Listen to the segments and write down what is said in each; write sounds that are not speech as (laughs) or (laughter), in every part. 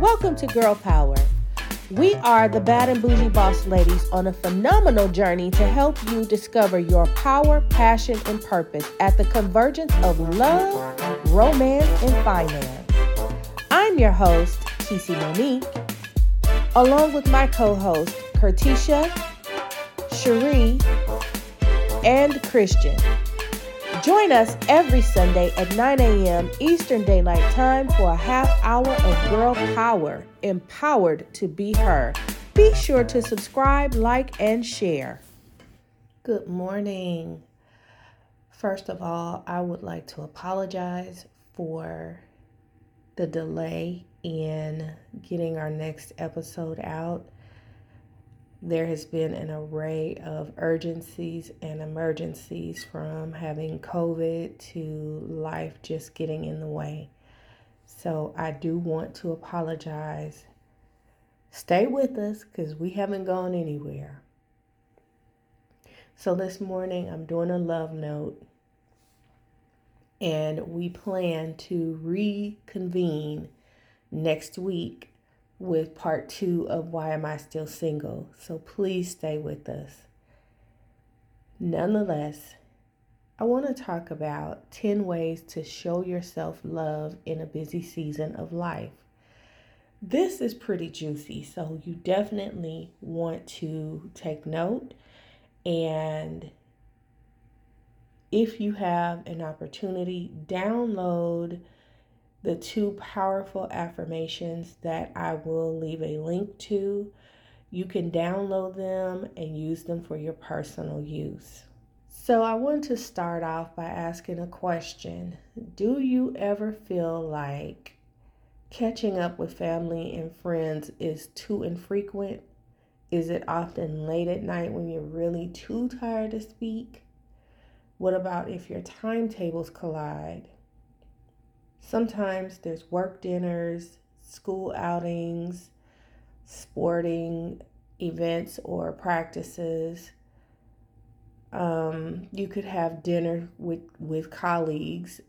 Welcome to Girl Power. We are the Bad and Bougie Boss Ladies on a phenomenal journey to help you discover your power, passion, and purpose at the convergence of love, romance, and finance. I'm your host, TC Monique, along with my co host, Kertisha, Cherie, and Christian. Join us every Sunday at 9 a.m. Eastern Daylight Time for a half hour of girl power, empowered to be her. Be sure to subscribe, like, and share. Good morning. First of all, I would like to apologize for the delay in getting our next episode out there has been an array of urgencies and emergencies from having COVID to life just getting in the way. So I do want to apologize. Stay with us because we haven't gone anywhere. So this morning I'm doing a love note and we plan to reconvene next week with part two of Why Am I Still Single? So please stay with us. Nonetheless, I want to talk about 10 ways to show yourself love in a busy season of life. This is pretty juicy, so you definitely want to take note. And if you have an opportunity, download the two powerful affirmations that I will leave a link to. You can download them and use them for your personal use. So, I want to start off by asking a question Do you ever feel like catching up with family and friends is too infrequent? Is it often late at night when you're really too tired to speak? What about if your timetables collide? Sometimes there's work dinners, school outings, sporting events or practices. Um, you could have dinner with, with colleagues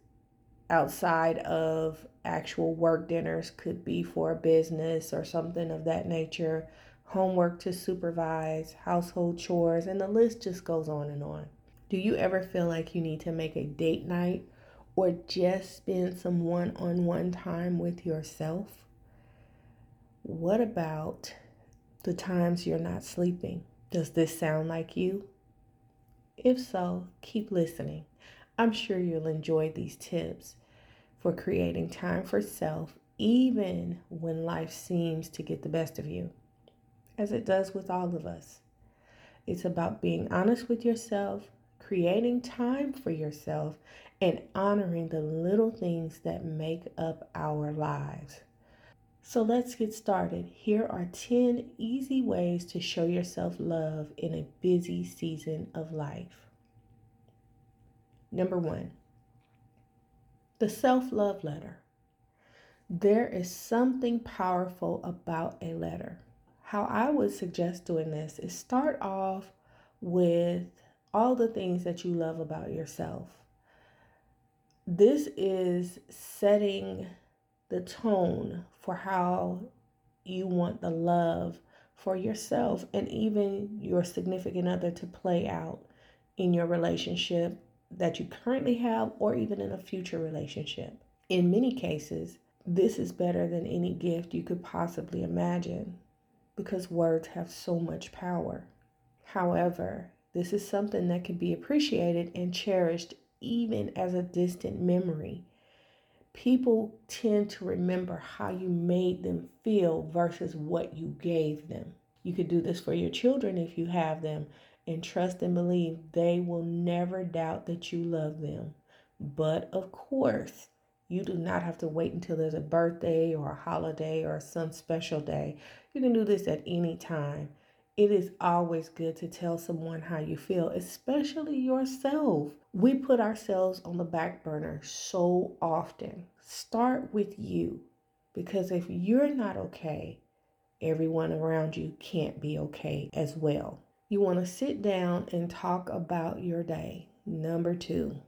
outside of actual work dinners, could be for a business or something of that nature, homework to supervise, household chores, and the list just goes on and on. Do you ever feel like you need to make a date night or just spend some one on one time with yourself? What about the times you're not sleeping? Does this sound like you? If so, keep listening. I'm sure you'll enjoy these tips for creating time for self, even when life seems to get the best of you, as it does with all of us. It's about being honest with yourself, creating time for yourself, and honoring the little things that make up our lives. So let's get started. Here are 10 easy ways to show yourself love in a busy season of life. Number one, the self love letter. There is something powerful about a letter. How I would suggest doing this is start off with all the things that you love about yourself this is setting the tone for how you want the love for yourself and even your significant other to play out in your relationship that you currently have or even in a future relationship. In many cases, this is better than any gift you could possibly imagine because words have so much power. However, this is something that can be appreciated and cherished even as a distant memory. People tend to remember how you made them feel versus what you gave them. You could do this for your children if you have them, and trust and believe they will never doubt that you love them. But of course, you do not have to wait until there's a birthday or a holiday or some special day. You can do this at any time. It is always good to tell someone how you feel, especially yourself. We put ourselves on the back burner so often. Start with you because if you're not okay, everyone around you can't be okay as well. You want to sit down and talk about your day. Number two,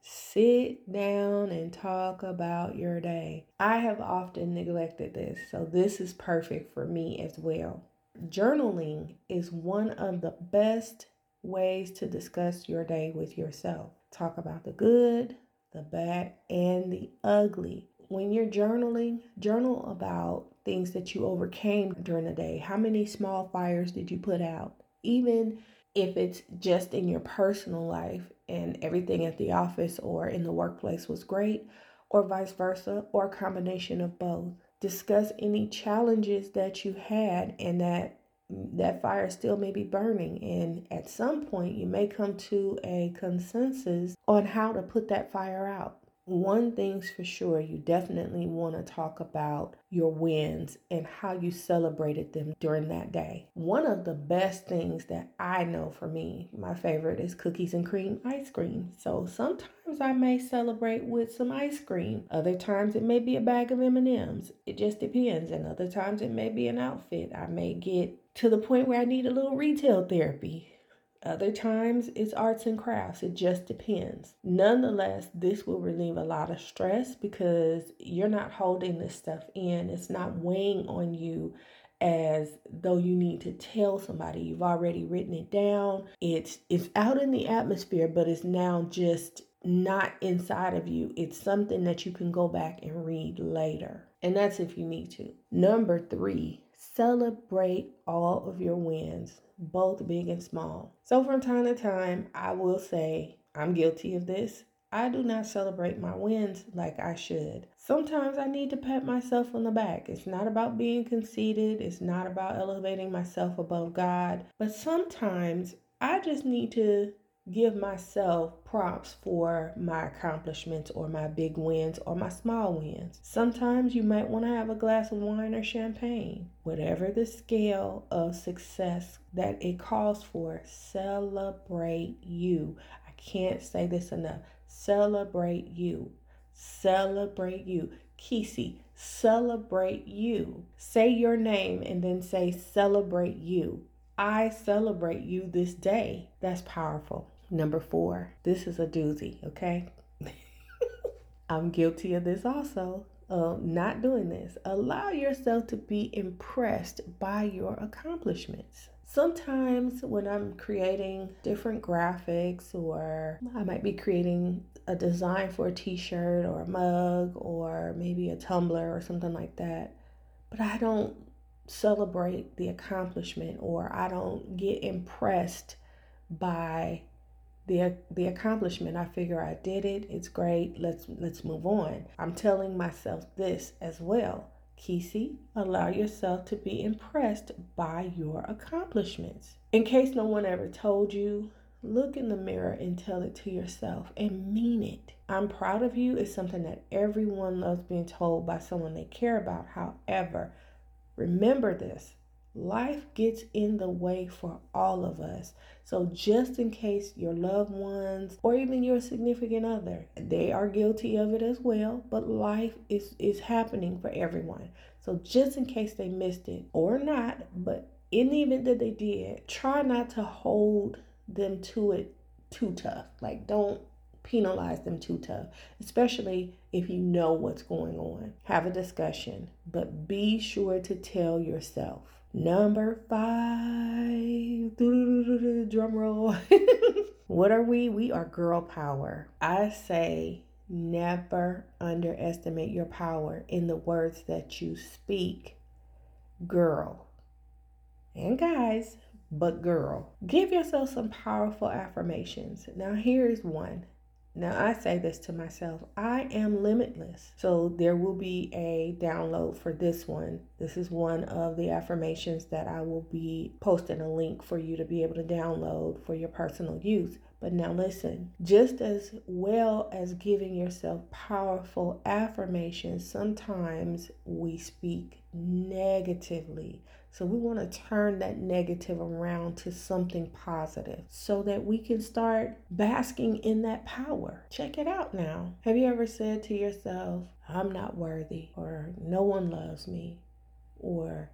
Sit down and talk about your day. I have often neglected this, so this is perfect for me as well. Journaling is one of the best ways to discuss your day with yourself. Talk about the good, the bad, and the ugly. When you're journaling, journal about things that you overcame during the day. How many small fires did you put out? Even if it's just in your personal life and everything at the office or in the workplace was great, or vice versa, or a combination of both. Discuss any challenges that you had and that that fire still may be burning. And at some point you may come to a consensus on how to put that fire out one thing's for sure, you definitely want to talk about your wins and how you celebrated them during that day. One of the best things that I know for me, my favorite is cookies and cream ice cream. So sometimes I may celebrate with some ice cream. Other times it may be a bag of M&Ms. It just depends. And other times it may be an outfit. I may get to the point where I need a little retail therapy other times it's arts and crafts. It just depends. Nonetheless, this will relieve a lot of stress because you're not holding this stuff in. It's not weighing on you as though you need to tell somebody. You've already written it down. It's it's out in the atmosphere, but it's now just not inside of you. It's something that you can go back and read later. And that's if you need to. Number 3, celebrate all of your wins both big and small. So from time to time, I will say I'm guilty of this. I do not celebrate my wins like I should. Sometimes I need to pat myself on the back. It's not about being conceited, it's not about elevating myself above God, but sometimes I just need to give myself props for my accomplishments or my big wins or my small wins. Sometimes you might want to have a glass of wine or champagne. Whatever the scale of success that it calls for, celebrate you. I can't say this enough. Celebrate you. Celebrate you. Kisi, celebrate you. Say your name and then say celebrate you. I celebrate you this day. That's powerful. Number four, this is a doozy, okay? (laughs) I'm guilty of this also. Uh, not doing this. Allow yourself to be impressed by your accomplishments. Sometimes, when I'm creating different graphics, or I might be creating a design for a t shirt or a mug, or maybe a tumbler or something like that, but I don't celebrate the accomplishment or I don't get impressed by the the accomplishment. I figure I did it. It's great. Let's let's move on. I'm telling myself this as well. Kisi, allow yourself to be impressed by your accomplishments. In case no one ever told you, look in the mirror and tell it to yourself and mean it. I'm proud of you is something that everyone loves being told by someone they care about. However, remember this Life gets in the way for all of us. So, just in case your loved ones or even your significant other, they are guilty of it as well, but life is, is happening for everyone. So, just in case they missed it or not, but in the event that they did, try not to hold them to it too tough. Like, don't penalize them too tough, especially if you know what's going on. Have a discussion, but be sure to tell yourself Number five, (laughs) drum roll. (laughs) what are we? We are girl power. I say never underestimate your power in the words that you speak, girl. And guys, but girl. Give yourself some powerful affirmations. Now, here's one now, I say this to myself I am limitless. So, there will be a download for this one. This is one of the affirmations that I will be posting a link for you to be able to download for your personal use. But now, listen just as well as giving yourself powerful affirmations, sometimes we speak negatively so we want to turn that negative around to something positive so that we can start basking in that power. Check it out now. Have you ever said to yourself, I'm not worthy, or no one loves me, or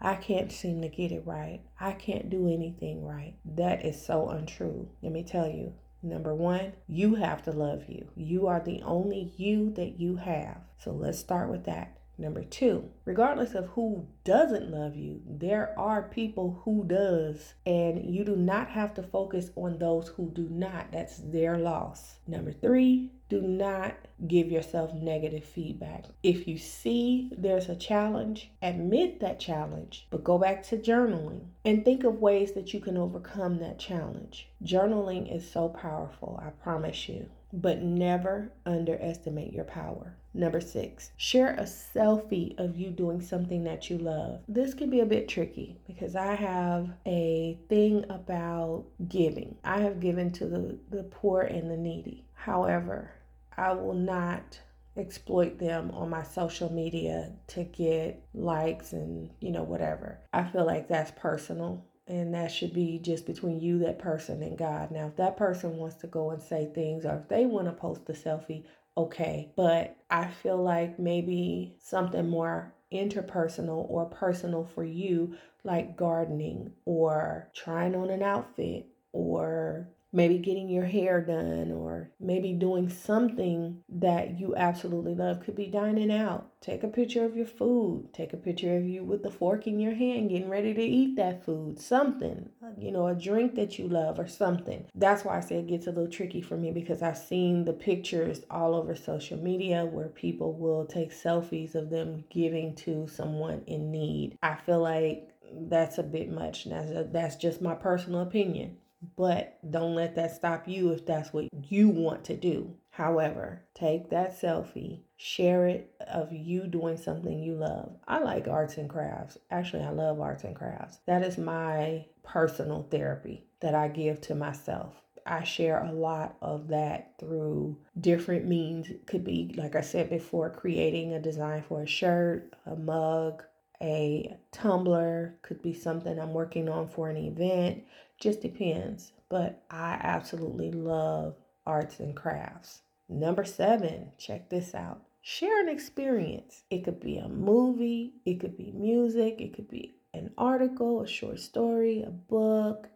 I can't seem to get it right. I can't do anything right. That is so untrue. Let me tell you, Number one, you have to love you. You are the only you that you have. So let's start with that. Number two, regardless of who doesn't love you, there are people who does, and you do not have to focus on those who do not. That's their loss. Number three, do not give yourself negative feedback. If you see there's a challenge, admit that challenge, but go back to journaling and think of ways that you can overcome that challenge. Journaling is so powerful, I promise you but never underestimate your power. Number six, share a selfie of you doing something that you love. This can be a bit tricky because I have a thing about giving. I have given to the, the poor and the needy. However, I will not exploit them on my social media to get likes and you know whatever. I feel like that's personal and that should be just between you, that person, and God. Now, if that person wants to go and say things or if they want to post a selfie, okay. But I feel like maybe something more interpersonal or personal for you, like gardening or trying on an outfit or maybe getting your hair done or maybe doing something that you absolutely love. Could be dining out. Take a picture of your food. Take a picture of you with the fork in your hand getting ready to eat that food. Something you know a drink that you love or something. That's why i say it gets a little tricky for me because i've seen the pictures all over social media where people will take selfies of them giving to someone in need. I feel like that's a bit much. That's, that's just my personal opinion but don't let that stop you if that's what you want to do. However, take that selfie, share it of you doing something you love. I like arts and crafts. Actually, I love arts and crafts. That is my personal therapy that I give to myself. I share a lot of that through different means. It could be, like I said before, creating a design for a shirt, a mug, a tumbler, could be something I'm working on for an event. Just depends. But I absolutely love arts and crafts. Number seven, check this out. Share an experience. It could be a movie, it could be music, it could be an article, a short story, a book,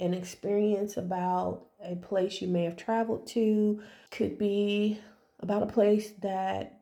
an experience about a place you may have traveled to, could be about a place that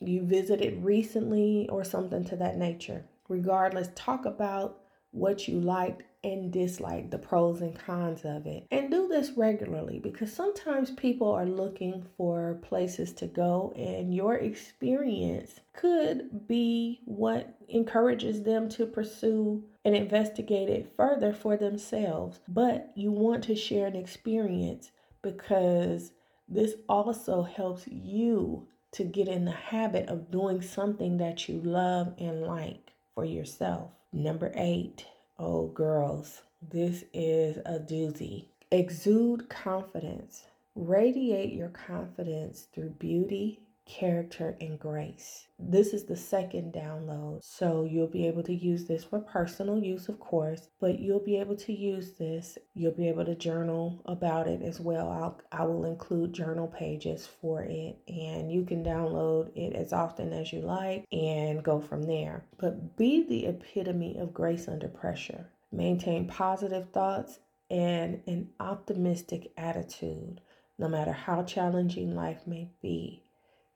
you visited recently or something to that nature. Regardless, talk about what you liked and dislike, the pros and cons of it. And do this regularly because sometimes people are looking for places to go, and your experience could be what encourages them to pursue and investigate it further for themselves. But you want to share an experience because this also helps you to get in the habit of doing something that you love and like for yourself. Number eight, oh girls, this is a doozy. Exude confidence. Radiate your confidence through beauty, character, and grace. This is the second download. So you'll be able to use this for personal use, of course, but you'll be able to use this. You'll be able to journal about it as well. I'll, I will include journal pages for it, and you can download it as often as you like and go from there. But be the epitome of grace under pressure. Maintain positive thoughts and an optimistic attitude, no matter how challenging life may be.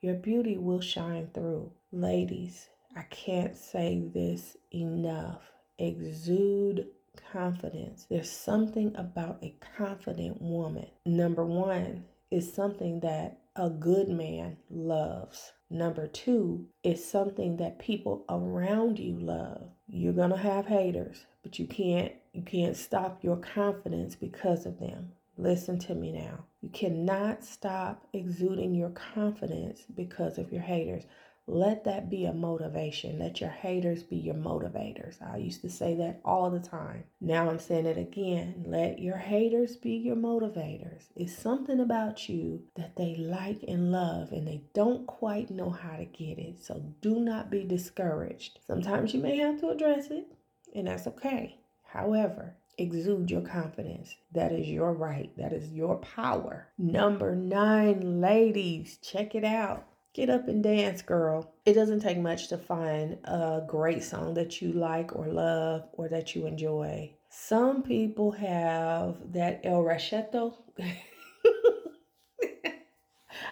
Your beauty will shine through. Ladies, I can't say this enough. Exude confidence. There's something about a confident woman. Number one is something that a good man loves. Number two is something that people around you love. You're gonna have haters, but you can't you can't stop your confidence because of them. Listen to me now. You cannot stop exuding your confidence because of your haters. Let that be a motivation. Let your haters be your motivators. I used to say that all the time. Now I'm saying it again. Let your haters be your motivators. It's something about you that they like and love and they don't quite know how to get it. So do not be discouraged. Sometimes you may have to address it, and that's okay. However, exude your confidence. That is your right. That is your power. Number nine, ladies, check it out. Get up and dance, girl. It doesn't take much to find a great song that you like or love or that you enjoy. Some people have that El Racheto. (laughs)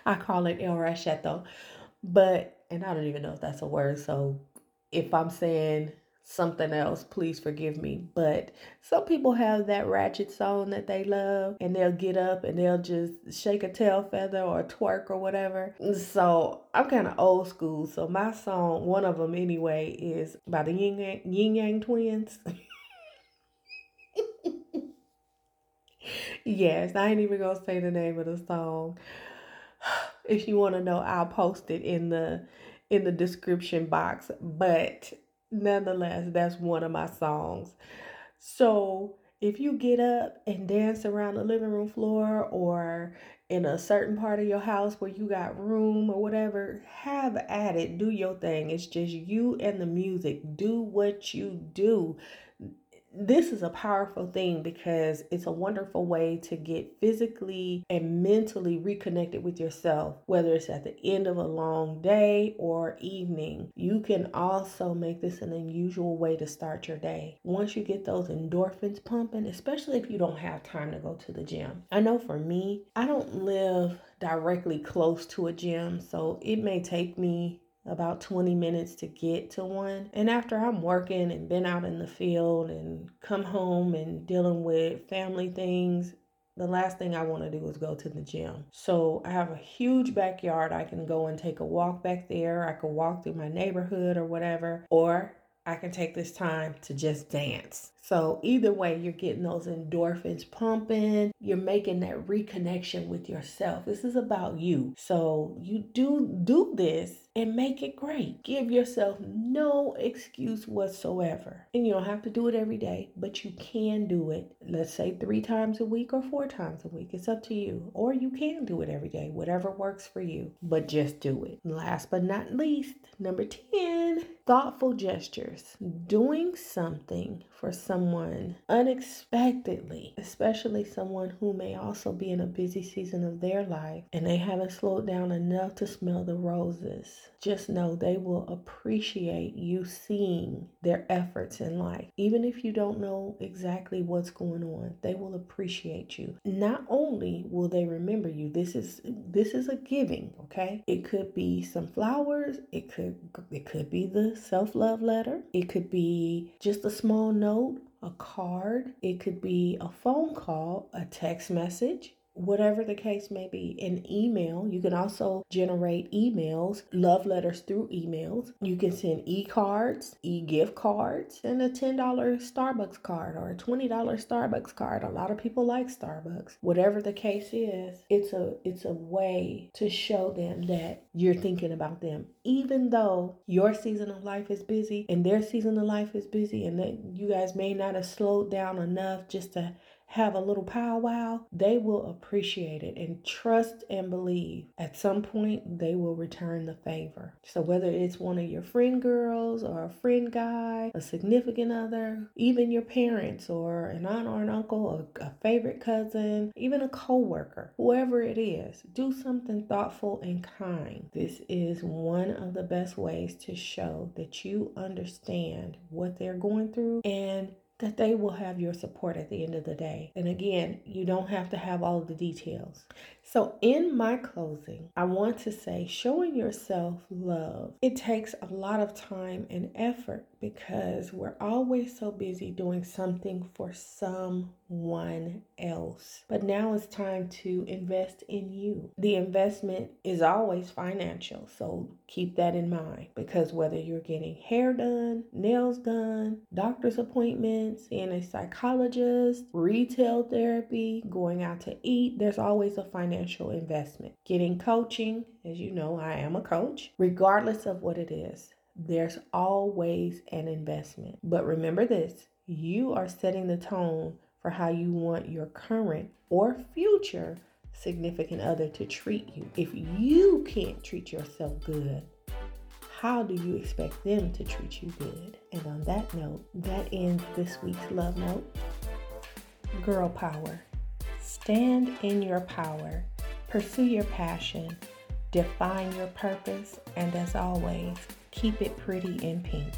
I call it El Racheto, but, and I don't even know if that's a word. So if I'm saying something else, please forgive me. But some people have that ratchet song that they love and they'll get up and they'll just shake a tail feather or twerk or whatever. So I'm kind of old school. So my song, one of them anyway, is by the Yin Yang, Yin Yang Twins. (laughs) yes, I ain't even gonna say the name of the song. If you want to know, I'll post it in the in the description box. But nonetheless, that's one of my songs. So if you get up and dance around the living room floor or in a certain part of your house where you got room or whatever, have at it. Do your thing. It's just you and the music. Do what you do this is a powerful thing because it's a wonderful way to get physically and mentally reconnected with yourself, whether it's at the end of a long day or evening. You can also make this an unusual way to start your day. Once you get those endorphins pumping, especially if you don't have time to go to the gym. I know for me, I don't live directly close to a gym, so it may take me about 20 minutes to get to one. And after I'm working and been out in the field and come home and dealing with family things, the last thing I want to do is go to the gym. So I have a huge backyard. I can go and take a walk back there. I can walk through my neighborhood or whatever. Or I can take this time to just dance. So, either way, you're getting those endorphins pumping. You're making that reconnection with yourself. This is about you. So, you do do this and make it great. Give yourself no excuse whatsoever. And you don't have to do it every day, but you can do it. Let's say 3 times a week or 4 times a week. It's up to you. Or you can do it every day, whatever works for you. But just do it. Last but not least, number 10, thoughtful gestures. Doing something for someone unexpectedly, especially someone who may also be in a busy season of their life and they haven't slowed down enough to smell the roses. Just know they will appreciate you seeing their efforts in life. Even if you don't know exactly what's going on, they will appreciate you. Not only will they remember you, this is this is a giving, okay? It could be some flowers, it could it could be the self-love letter, it could be just a small note, a card, it could be a phone call, a text message, whatever the case may be, an email. You can also generate emails, love letters through emails. You can send e cards, e gift cards, and a $10 Starbucks card or a $20 Starbucks card. A lot of people like Starbucks. Whatever the case is, it's a it's a way to show them that you're thinking about them. Even though your season of life is busy and their season of life is busy and that you guys may not have slowed down enough just to have a little powwow, they will appreciate it and trust and believe at some point they will return the favor. So, whether it's one of your friend girls or a friend guy, a significant other, even your parents or an aunt or an uncle, a, a favorite cousin, even a co worker, whoever it is, do something thoughtful and kind. This is one of the best ways to show that you understand what they're going through and that they will have your support at the end of the day. And again, you don't have to have all the details. So, in my closing, I want to say showing yourself love, it takes a lot of time and effort because we're always so busy doing something for someone else. But now it's time to invest in you. The investment is always financial, so keep that in mind because whether you're getting hair done, nails done, doctor's appointments, seeing a psychologist, retail therapy, going out to eat, there's always a financial investment. Getting coaching, as you know, I am a coach, regardless of what it is there's always an investment. But remember this you are setting the tone for how you want your current or future significant other to treat you. If you can't treat yourself good, how do you expect them to treat you good? And on that note, that ends this week's love note. Girl power. Stand in your power, pursue your passion, define your purpose, and as always, keep it pretty in pink.